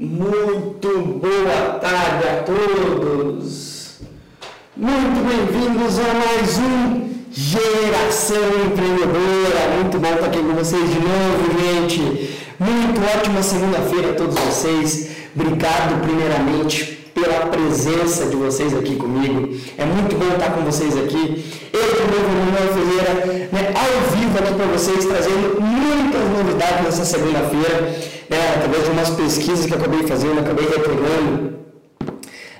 Muito boa tarde a todos. Muito bem-vindos a mais um Geração Empreendedora. Muito bom estar aqui com vocês de novo, gente. Muito ótima segunda-feira a todos vocês. Obrigado, primeiramente, pela presença de vocês aqui comigo. É muito bom estar com vocês aqui. Eu, de novo, Manuel Ferreira, né, ao vivo aqui para vocês, trazendo muitas novidades nessa segunda-feira né, através de umas pesquisas que eu acabei fazendo, acabei retornando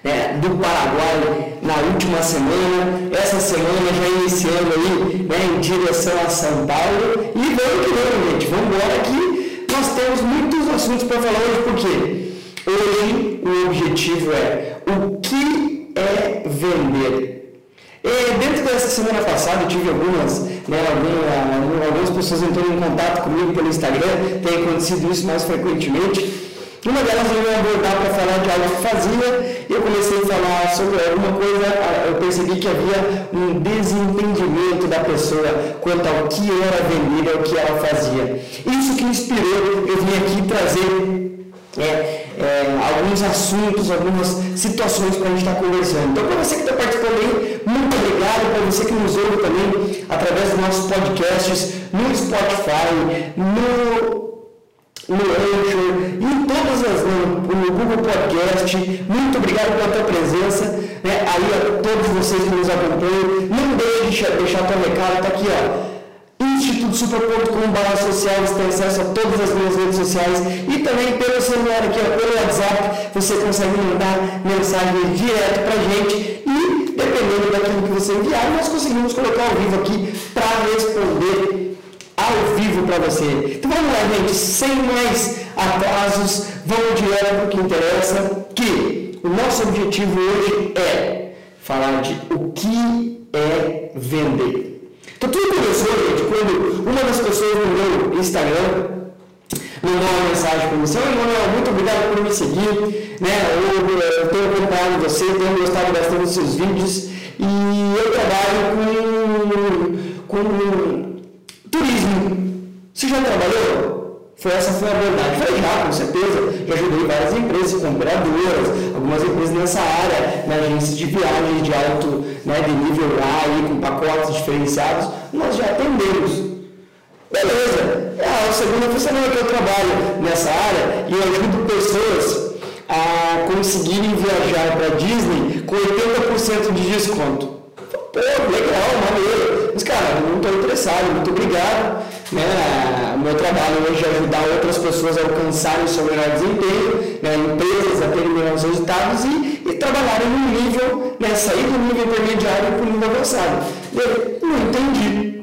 né, do Paraguai na última semana, essa semana já iniciando aí né, em direção a São Paulo. E vamos que vamos, gente, vamos embora que nós temos muitos assuntos para falar hoje, porque hoje o objetivo é o que é vender. E dentro dessa semana passada eu tive algumas, né, algumas, algumas pessoas entrando em contato comigo pelo Instagram, tem acontecido isso mais frequentemente. Uma delas veio abordar para falar de algo que fazia e eu comecei a falar sobre alguma coisa, eu percebi que havia um desentendimento da pessoa quanto ao que era vender, ao que ela fazia. Isso que inspirou eu vim aqui trazer é, é, alguns assuntos, algumas situações para a gente estar tá conversando. Então, para você que está participando aí, muito obrigado. Para você que nos ouve também através dos nossos podcasts, no Spotify, no no Anchor, em todas as no, Google Podcast. Muito obrigado pela tua presença, né? Aí a todos vocês que nos acompanham, não deixe de deixar teu recado, está aqui, ó institutosuper.com.br social, você tem acesso a todas as minhas redes sociais e também pelo celular aqui, ó, pelo WhatsApp, você consegue mandar mensagem direto pra gente e dependendo daquilo que você enviar, nós conseguimos colocar ao vivo aqui para responder ao vivo para você. Então vamos lá, gente, sem mais atrasos, vamos direto para o que interessa, que o nosso objetivo hoje é falar de o que é vender. Então tudo começou, gente, quando uma das pessoas no meu Instagram mandou uma mensagem para mim, assim, Manuel, muito obrigado por me seguir, né? Eu, eu tenho acompanhado você, tenho gostado bastante dos seus vídeos e eu trabalho com, com turismo. Você já trabalhou? Foi essa foi a verdade. Falei, já, com certeza. Já ajudei várias empresas, operadoras, algumas empresas nessa área, na agências de viagens de alto, né, de nível A, aí, com pacotes diferenciados, nós já atendemos. Beleza. É, a segunda é que eu trabalho nessa área e eu ajudo pessoas a conseguirem viajar para Disney com 80% de desconto. Pô, legal, maneiro. Mas, cara, não estou interessado, muito obrigado. Né? O meu trabalho hoje é ajudar outras pessoas a alcançarem o seu melhor desempenho, né? empresas a terem melhores resultados e, e trabalharem no nível, né? sair do nível intermediário para o nível avançado. Eu não entendi.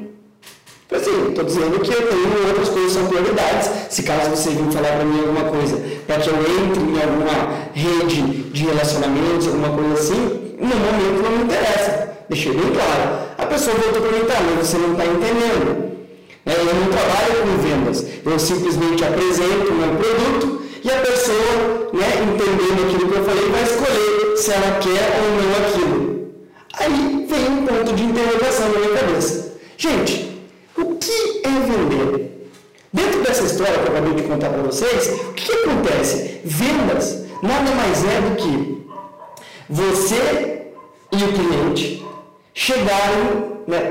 Assim, estou dizendo que eu tenho outras coisas são prioridades. Se caso você vir falar para mim alguma coisa para que eu entre em alguma rede de relacionamentos, alguma coisa assim, no momento não me interessa. Deixei bem claro. A pessoa voltou para mim, tá, mas você não está entendendo. É, eu não trabalho com vendas. Eu simplesmente apresento o meu produto e a pessoa, né, entendendo aquilo que eu falei, vai escolher se ela quer ou não aquilo. Aí vem um ponto de interrogação na minha cabeça. Gente, o que é vender? Dentro dessa história que eu acabei de contar para vocês, o que, que acontece? Vendas nada mais é do que você e o cliente chegaram, né,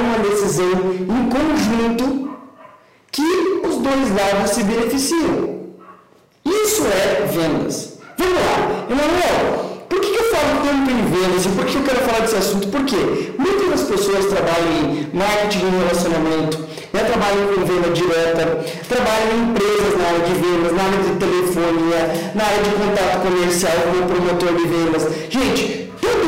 uma decisão em conjunto que os dois lados se beneficiam. Isso é vendas. Vamos lá, Emanuel, por que, eu falo tanto em vendas e por que eu quero falar desse assunto? Porque muitas das pessoas trabalham em marketing e relacionamento, né, trabalham com venda direta, trabalham em empresas na área de vendas, na área de telefonia, na área de contato comercial como promotor de vendas. Gente,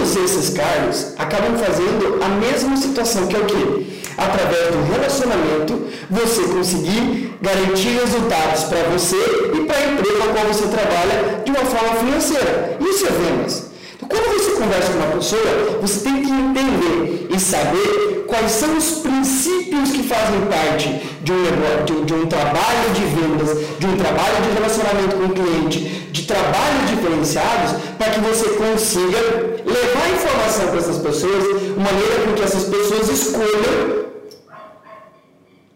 Todos esses cargos acabam fazendo a mesma situação, que é o quê? Através do relacionamento, você conseguir garantir resultados para você e para a empresa a qual você trabalha de uma forma financeira. Isso é vendas. Então, quando você conversa com uma pessoa, você tem que entender e saber quais são os princípios que fazem parte de um, de, um trabalho de vendas, de um trabalho de relacionamento com o cliente, de trabalhos diferenciados, para que você consiga levar informação para essas pessoas, de maneira com que essas pessoas escolham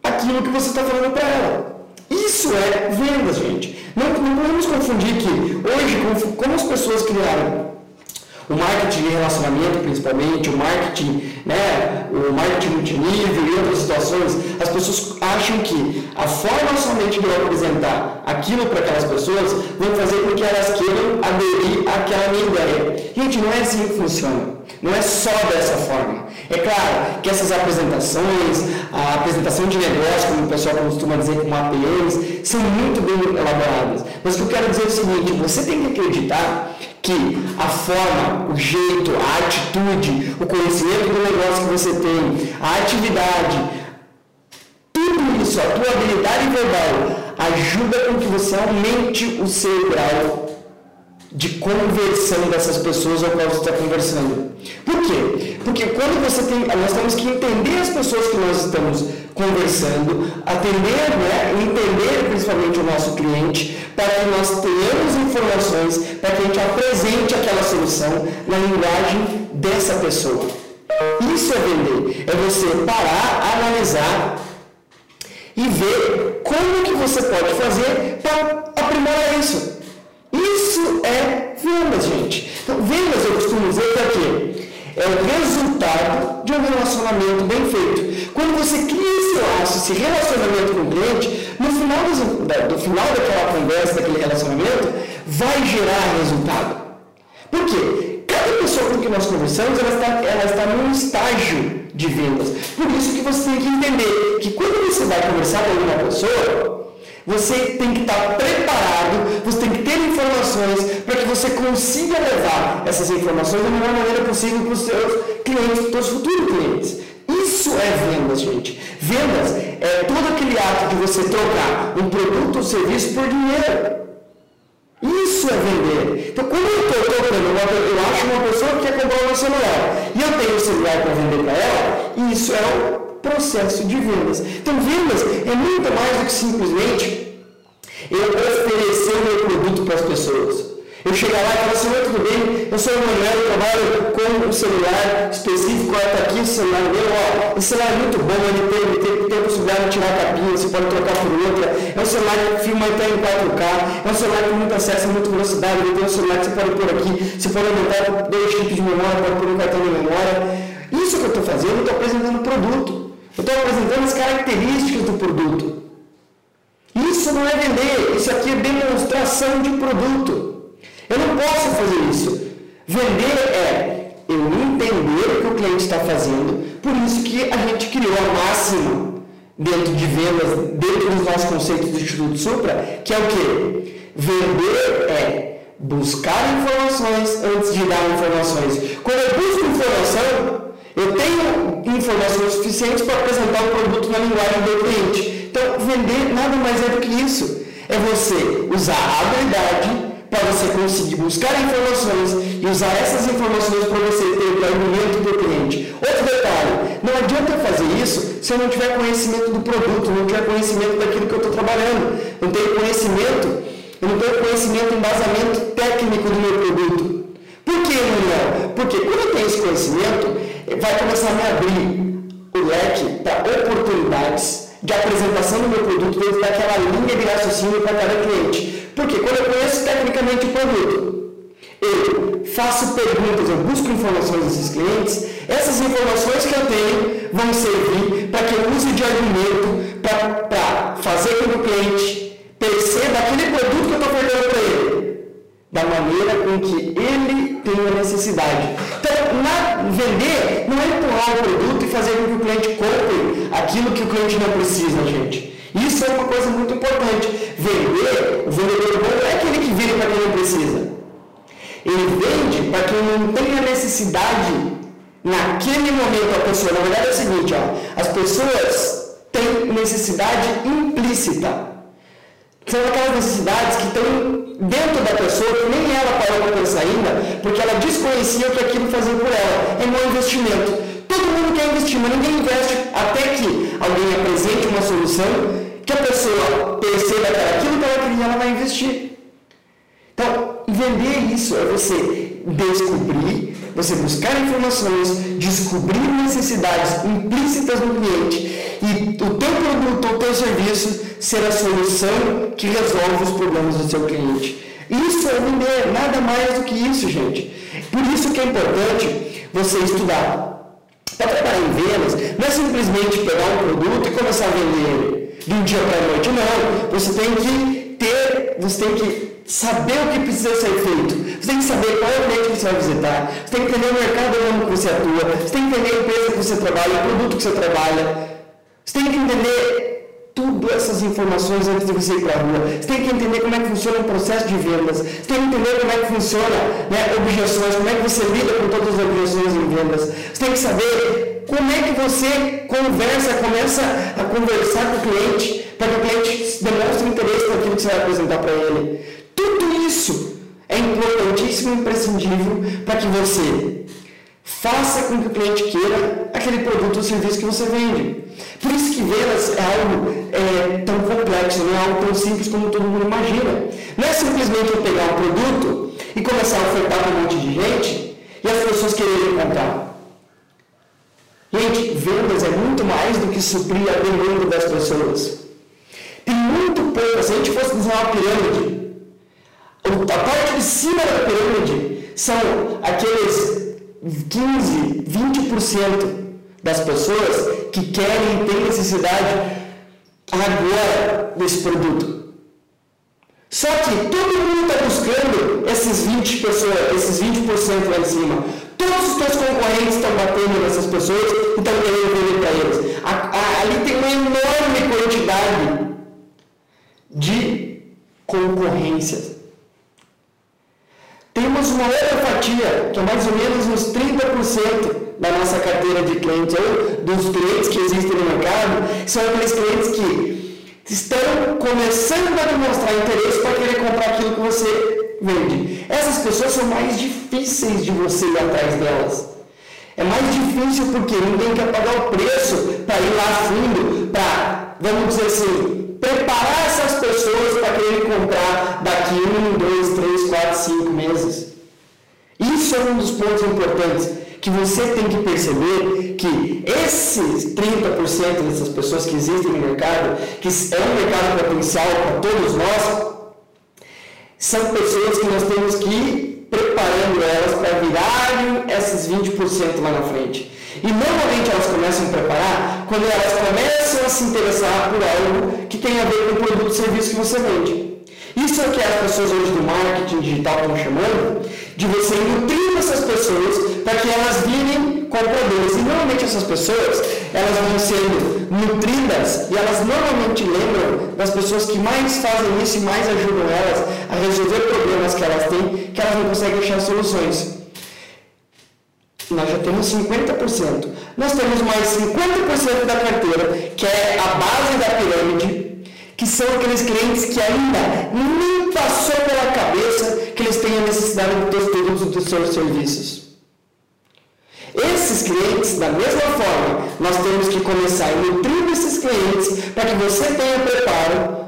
aquilo que você está falando para ela. Isso é vendas, gente. Não, não podemos confundir que hoje, como as pessoas criaram o marketing de relacionamento principalmente, o marketing, né, o marketing multinível e outras situações, as pessoas acham que a forma somente de eu apresentar aquilo para aquelas pessoas vão fazer com que elas queiram aderir àquela minha ideia. Gente, não é assim que funciona. Não é só dessa forma. É claro que essas apresentações, a apresentação de negócio, como o pessoal costuma dizer como APMs, são muito bem elaboradas. Mas o que eu quero dizer é o seguinte, você tem que acreditar que a forma, o jeito, a atitude, o conhecimento do negócio que você tem, a atividade, tudo isso, a tua habilidade verbal, ajuda com que você aumente o seu grau de conversão dessas pessoas ao qual você está conversando. Por quê? Porque quando você tem. Nós temos que entender as pessoas que nós estamos conversando, atender, né, entender principalmente o nosso cliente, para que nós tenhamos informações, para que a gente apresente aquela solução na linguagem dessa pessoa. Isso é vender. É você parar, analisar e ver como que você pode fazer para aprimorar isso. Isso é vendas, gente. Então, vendas, eu costumo dizer é quê? É o resultado de um relacionamento bem feito. Quando você cria esse laço, esse relacionamento com o cliente, no final do, do final daquela conversa, daquele relacionamento, vai gerar resultado. Por quê? Cada pessoa com que nós conversamos, ela está, ela está num estágio de vendas. Por isso que você tem que entender que quando você vai conversar com alguma pessoa, você tem que estar preparado, você tem que ter informações para que você consiga levar essas informações da melhor maneira possível para os seus clientes, para os futuros clientes. Isso é vendas, gente. Vendas é todo aquele ato de você trocar um produto ou serviço por dinheiro. Isso é vender. Então, quando eu estou trocando, eu acho uma pessoa que quer comprar um celular e eu tenho o celular para vender para ela, isso é processo de vendas. Então, vendas é muito mais do que simplesmente eu oferecer meu produto para as pessoas. Eu chegar lá e falar assim, oi, tudo bem? Eu sou o Manuel, eu trabalho com um celular específico, olha, está aqui o celular meu, ó, esse celular é muito bom, ele tem, ele tem, tem a possibilidade de tirar a capinha, você pode trocar por outra, é um celular que filma até em 4K, é um celular com muito acesso, muita velocidade, ele tem um celular que você pode pôr aqui, você pode aumentar dois tipos de memória, pode pôr um cartão de memória. Isso que eu estou fazendo, eu estou apresentando produto. Eu estou apresentando as características do produto. Isso não é vender, isso aqui é demonstração de produto. Eu não posso fazer isso. Vender é eu entender o que o cliente está fazendo, por isso que a gente criou a máxima dentro de vendas, dentro dos nossos conceitos do Instituto Supra, que é o que? Vender é buscar informações antes de dar informações. Quando eu busco informação, eu tenho informações suficientes para apresentar o produto na linguagem do cliente. Então, vender nada mais é do que isso. É você usar a habilidade para você conseguir buscar informações e usar essas informações para você ter o argumento do cliente. Outro detalhe, não adianta fazer isso se eu não tiver conhecimento do produto, não tiver conhecimento daquilo que eu estou trabalhando. Não tenho conhecimento, eu não tenho conhecimento, embasamento técnico do meu produto. Por que, Manuel? Porque quando eu tenho esse conhecimento, vai começar a me abrir o leque para oportunidades de apresentação do meu produto dentro daquela linha de raciocínio para cada cliente. Porque quando eu conheço tecnicamente o produto, eu faço perguntas, eu busco informações desses clientes, essas informações que eu tenho vão servir para que eu use de argumento para fazer com que o cliente perceba aquele produto que eu estou ofertando para ele, da maneira com que ele tem a necessidade. Então, na, vender não é empurrar o produto e fazer com que o cliente compre aquilo que o cliente não precisa, gente. Isso é uma coisa muito importante. Vender, o vendedor bom é aquele que vende para quem não precisa. Ele vende para quem não tem a necessidade naquele momento a pessoa. Na verdade é o seguinte, ó, as pessoas têm necessidade implícita. São aquelas necessidades que estão dentro da pessoa que nem ela parou para pensar ainda, porque ela desconhecia o que aquilo fazia por ela. É um investimento. Todo mundo quer investir, mas ninguém investe até que alguém apresente uma solução que a pessoa perceba que era aquilo que ela queria, ela vai investir. Então, vender isso é você descobrir, você buscar informações, descobrir necessidades implícitas no cliente e o teu produto ou teu serviço ser a solução que resolve os problemas do seu cliente. Isso é vender, nada mais do que isso, gente. Por isso que é importante você estudar. Para trabalhar em vendas, não é simplesmente pegar um produto e começar a vender ele de um dia para a noite. Não. Você tem que ter, você tem que saber o que precisa ser feito. Você tem que saber qual é o cliente que você vai visitar. Você tem que entender o mercado onde você atua. Você tem que entender a empresa que você trabalha, o produto que você trabalha. Você tem que entender tudo essas informações antes de você ir para a rua. Você tem que entender como é que funciona o processo de vendas. Você tem que entender como é que funciona né, objeções, como é que você lida com todas as objeções em vendas. Você tem que saber como é que você conversa, começa a conversar com o cliente, para que o cliente demonstre interesse naquilo que você vai apresentar para ele. Isso é importantíssimo e imprescindível para que você faça com que o cliente queira aquele produto ou serviço que você vende. Por isso que vendas é algo é, tão complexo, não é algo tão simples como todo mundo imagina. Não é simplesmente eu pegar um produto e começar a ofertar para um monte de gente e as pessoas quererem comprar. Gente, vendas é muito mais do que suprir a demanda das pessoas. Tem muito pouco, se a gente fosse desenhar uma pirâmide, a parte de cima da pirâmide são aqueles 15, 20% das pessoas que querem e têm necessidade agora desse produto. Só que todo mundo está buscando esses 20 pessoas, esses 20% lá em cima. Todos os teus concorrentes estão batendo nessas pessoas e estão querendo vender para eles. A, a, ali tem uma enorme quantidade de concorrências. Temos uma outra fatia, que é mais ou menos uns 30% da nossa carteira de clientes, ou dos clientes que existem no mercado, são aqueles clientes que estão começando a demonstrar interesse para querer comprar aquilo que você vende. Essas pessoas são mais difíceis de você ir atrás delas. É mais difícil porque ninguém quer pagar o preço para ir lá fundo, para, vamos dizer assim, preparar essas pessoas para querer comprar daqui um, dois, três, quatro, cinco meses. Isso é um dos pontos importantes que você tem que perceber que esses 30% dessas pessoas que existem no mercado, que é um mercado potencial para todos nós, são pessoas que nós temos que ir preparando elas para virarem esses 20% lá na frente. E normalmente elas começam a preparar quando elas começam a se interessar por algo que tem a ver com o produto ou serviço que você vende. Isso é o que as pessoas hoje do marketing digital estão chamando de você nutrir essas pessoas para que elas virem compradores. E normalmente essas pessoas, elas vão sendo nutridas e elas normalmente lembram das pessoas que mais fazem isso e mais ajudam elas a resolver problemas que elas têm, que elas não conseguem achar soluções. Nós já temos 50%. Nós temos mais 50% da carteira, que é a base da pirâmide, que são aqueles clientes que ainda nem passou pela cabeça que eles têm a necessidade dos teus produtos dos seus serviços. Esses clientes, da mesma forma, nós temos que começar a nutrir esses clientes para que você tenha preparo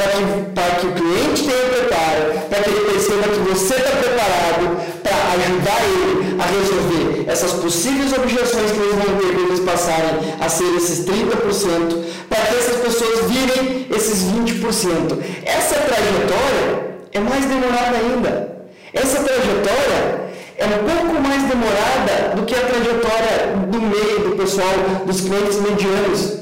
para que, para que o cliente tenha preparo, para que ele perceba que você está preparado para ajudar ele a resolver essas possíveis objeções que eles vão ter quando eles passarem a ser esses 30%, para que essas pessoas virem esses 20%. Essa trajetória é mais demorada ainda. Essa trajetória é um pouco mais demorada do que a trajetória do meio do pessoal, dos clientes medianos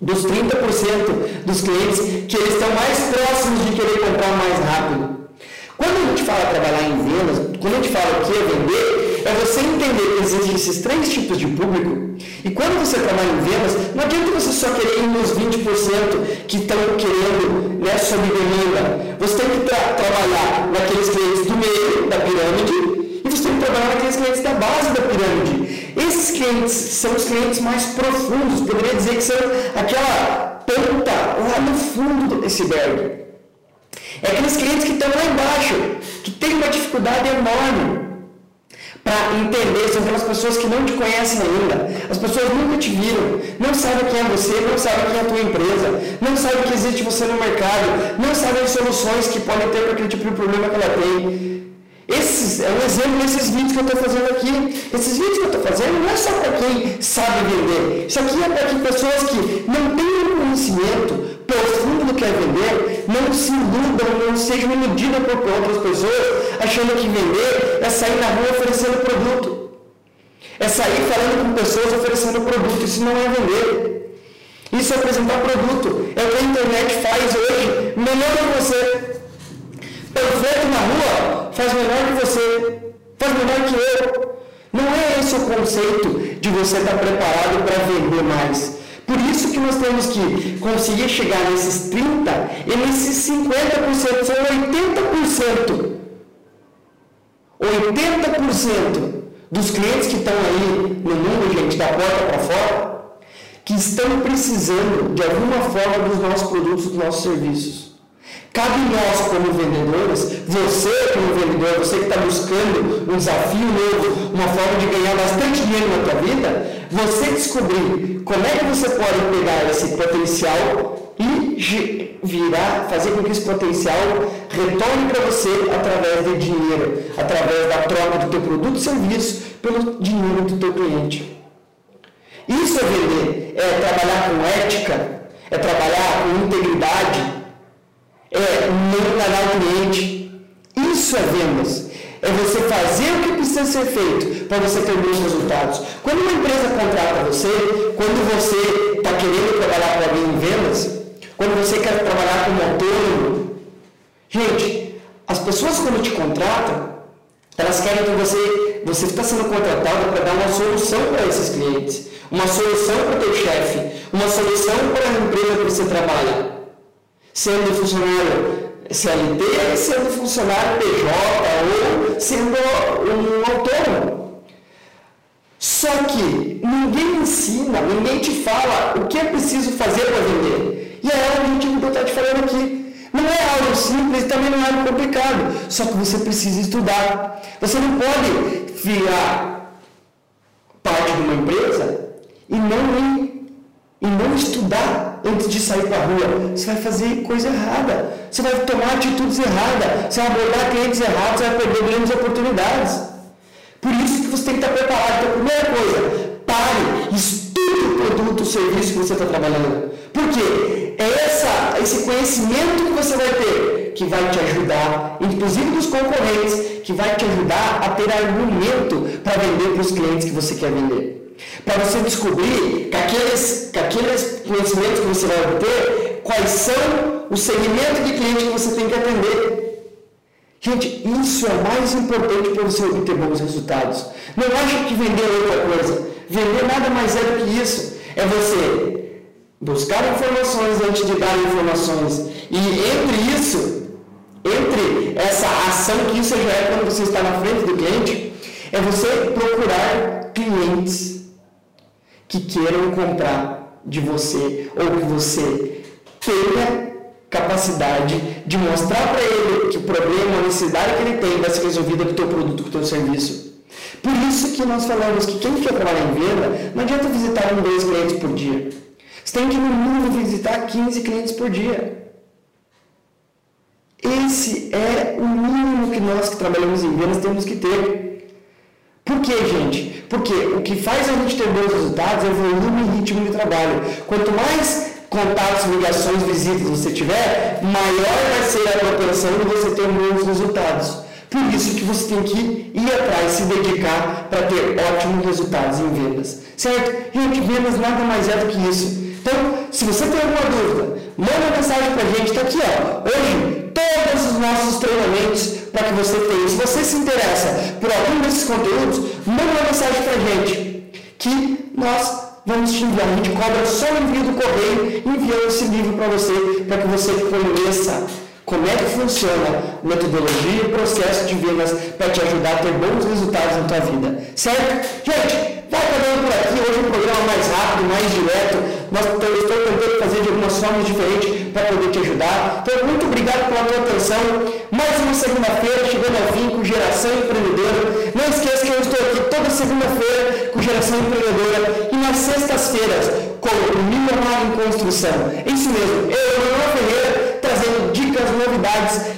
dos 30% dos clientes que eles estão mais próximos de querer comprar mais rápido. Quando a gente fala trabalhar em vendas, quando a gente fala o que é vender, é você entender que existem esses três tipos de público. E quando você trabalha em vendas, não adianta você só querer ir nos 20% que estão querendo né, sob demanda. Você tem que tra trabalhar naqueles clientes do meio da pirâmide você tem que trabalhar naqueles clientes da base da pirâmide. Esses clientes são os clientes mais profundos, poderia dizer que são aquela ponta lá no fundo do iceberg. É aqueles clientes que estão lá embaixo, que têm uma dificuldade enorme para entender, são aquelas pessoas que não te conhecem ainda, as pessoas nunca te viram, não sabem quem é você, não sabem quem é a tua empresa, não sabem que existe você no mercado, não sabem as soluções que podem ter para aquele tipo de problema que ela tem. Esses, é um exemplo desses vídeos que eu estou fazendo aqui. Esses vídeos que eu estou fazendo não é só para quem sabe vender. Isso aqui é para que pessoas que não têm um conhecimento profundo do que é vender, não se iludam, não sejam iludidas por outras pessoas, achando que vender é sair na rua oferecendo produto. É sair falando com pessoas oferecendo produto. Isso não é vender. Isso é apresentar produto. É o que a internet faz hoje, melhor que você. Perfeito na rua, faz melhor que você, faz melhor que eu. Não é esse o conceito de você estar preparado para vender mais. Por isso que nós temos que conseguir chegar nesses 30% e nesses 50%, são 80%. 80% dos clientes que estão aí no mundo, gente, da porta para fora, que estão precisando de alguma forma dos nossos produtos, dos nossos serviços. Cabe nós, como vendedores, você como vendedor, você que está buscando um desafio novo, uma forma de ganhar bastante dinheiro na tua vida, você descobrir como é que você pode pegar esse potencial e virar, fazer com que esse potencial retorne para você através de dinheiro, através da troca do teu produto e serviço pelo dinheiro do teu cliente. Isso é vender, é trabalhar com ética, é trabalhar com integridade, é não enganar o cliente. Isso é vendas. É você fazer o que precisa ser feito para você ter bons resultados. Quando uma empresa contrata você, quando você está querendo trabalhar com alguém em vendas, quando você quer trabalhar como autônomo, gente, as pessoas quando te contratam, elas querem que você, você está sendo contratado para dar uma solução para esses clientes, uma solução para o teu chefe, uma solução para a empresa que você trabalha sendo funcionário CLT, sendo funcionário PJ ou sendo um autônomo. Só que ninguém ensina, ninguém te fala o que é preciso fazer para vender. E é algo que gente está te falando aqui. Não é algo simples, também não é algo complicado. Só que você precisa estudar. Você não pode virar parte de uma empresa e não ir, e não estudar antes de sair para a rua. Você vai fazer coisa errada. Você vai tomar atitudes erradas. Você vai abordar clientes errados, você vai perder grandes oportunidades. Por isso que você tem que estar preparado. Então, primeira coisa, pare, estude o produto, o serviço que você está trabalhando. Por quê? É essa, esse conhecimento que você vai ter que vai te ajudar, inclusive dos concorrentes, que vai te ajudar a ter argumento para vender para os clientes que você quer vender. Para você descobrir que aqueles, que aqueles conhecimentos que você vai obter, quais são o segmento de cliente que você tem que atender. Gente, isso é mais importante para você obter bons resultados. Não acha que vender é outra coisa. Vender nada mais é do que isso. É você buscar informações antes de dar informações. E entre isso, entre essa ação que isso já é quando você está na frente do cliente, é você procurar clientes que queiram comprar de você ou que você tenha capacidade de mostrar para ele que o problema, a necessidade que ele tem vai ser resolvida com o teu produto, com o teu serviço. Por isso que nós falamos que quem quer trabalhar em venda, não adianta visitar um, dois clientes por dia. Você tem que, no mínimo, visitar 15 clientes por dia. Esse é o mínimo que nós que trabalhamos em vendas temos que ter. Por que, gente? Porque o que faz a gente ter bons resultados é o volume e ritmo de trabalho. Quanto mais contatos, ligações, visitas você tiver, maior vai ser a propensão de você ter bons resultados. Por isso que você tem que ir atrás, se dedicar para ter ótimos resultados em vendas. Certo? Gente, vendas nada mais é do que isso. Então, se você tem alguma dúvida, manda uma mensagem para a gente, está aqui, ó. Hoje, todos os nossos treinamentos para que você tenha. Se você se interessa por algum desses conteúdos, manda uma mensagem para a gente, que nós vamos te enviar. A gente cobra só o envio do correio e esse livro para você, para que você conheça como é que funciona metodologia e processo de vendas para te ajudar a ter bons resultados na tua vida. Certo? Gente, Vai acabando por aqui, hoje um programa mais rápido, mais direto. Nós estou tentando fazer de algumas formas diferentes para poder te ajudar. Então, muito obrigado pela tua atenção. Mais uma segunda-feira, chegando ao fim com Geração Empreendedora. Não esqueça que eu estou aqui toda segunda-feira com Geração Empreendedora e nas sextas-feiras com o Milionário em Construção. É isso mesmo, eu, Manuel Ferreira,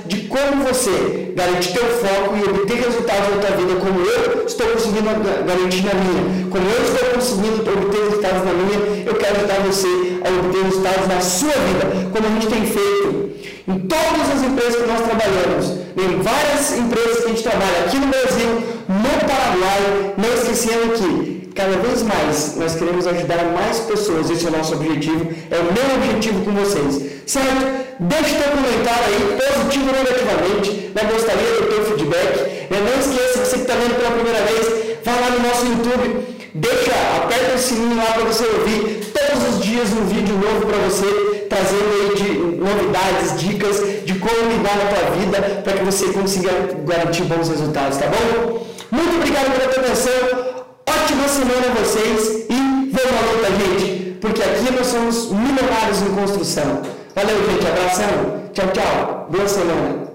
de como você garantir teu foco e obter resultados na tua vida como eu estou conseguindo garantir na minha, como eu estou conseguindo obter resultados na minha, eu quero ajudar você a obter resultados na sua vida, como a gente tem feito em todas as empresas que nós trabalhamos, em várias empresas que a gente trabalha aqui no Brasil, no Paraguai, não esquecendo que cada vez mais nós queremos ajudar mais pessoas, esse é o nosso objetivo, é o meu objetivo com vocês, certo? Deixe teu comentário aí, positivo ou negativamente, né? gostaria do teu feedback, né? não esqueça que você que está vendo pela primeira vez, vai lá no nosso YouTube, deixa, aperta o sininho lá para você ouvir todos os dias um vídeo novo para você, trazendo aí de novidades, dicas de como lidar na tua vida para que você consiga garantir bons resultados, tá bom? Muito obrigado pela tua atenção, ótima semana a vocês e vamos à luta, gente, porque aqui nós somos milionários em construção. Valeu, gente, abração, tchau, tchau, boa semana.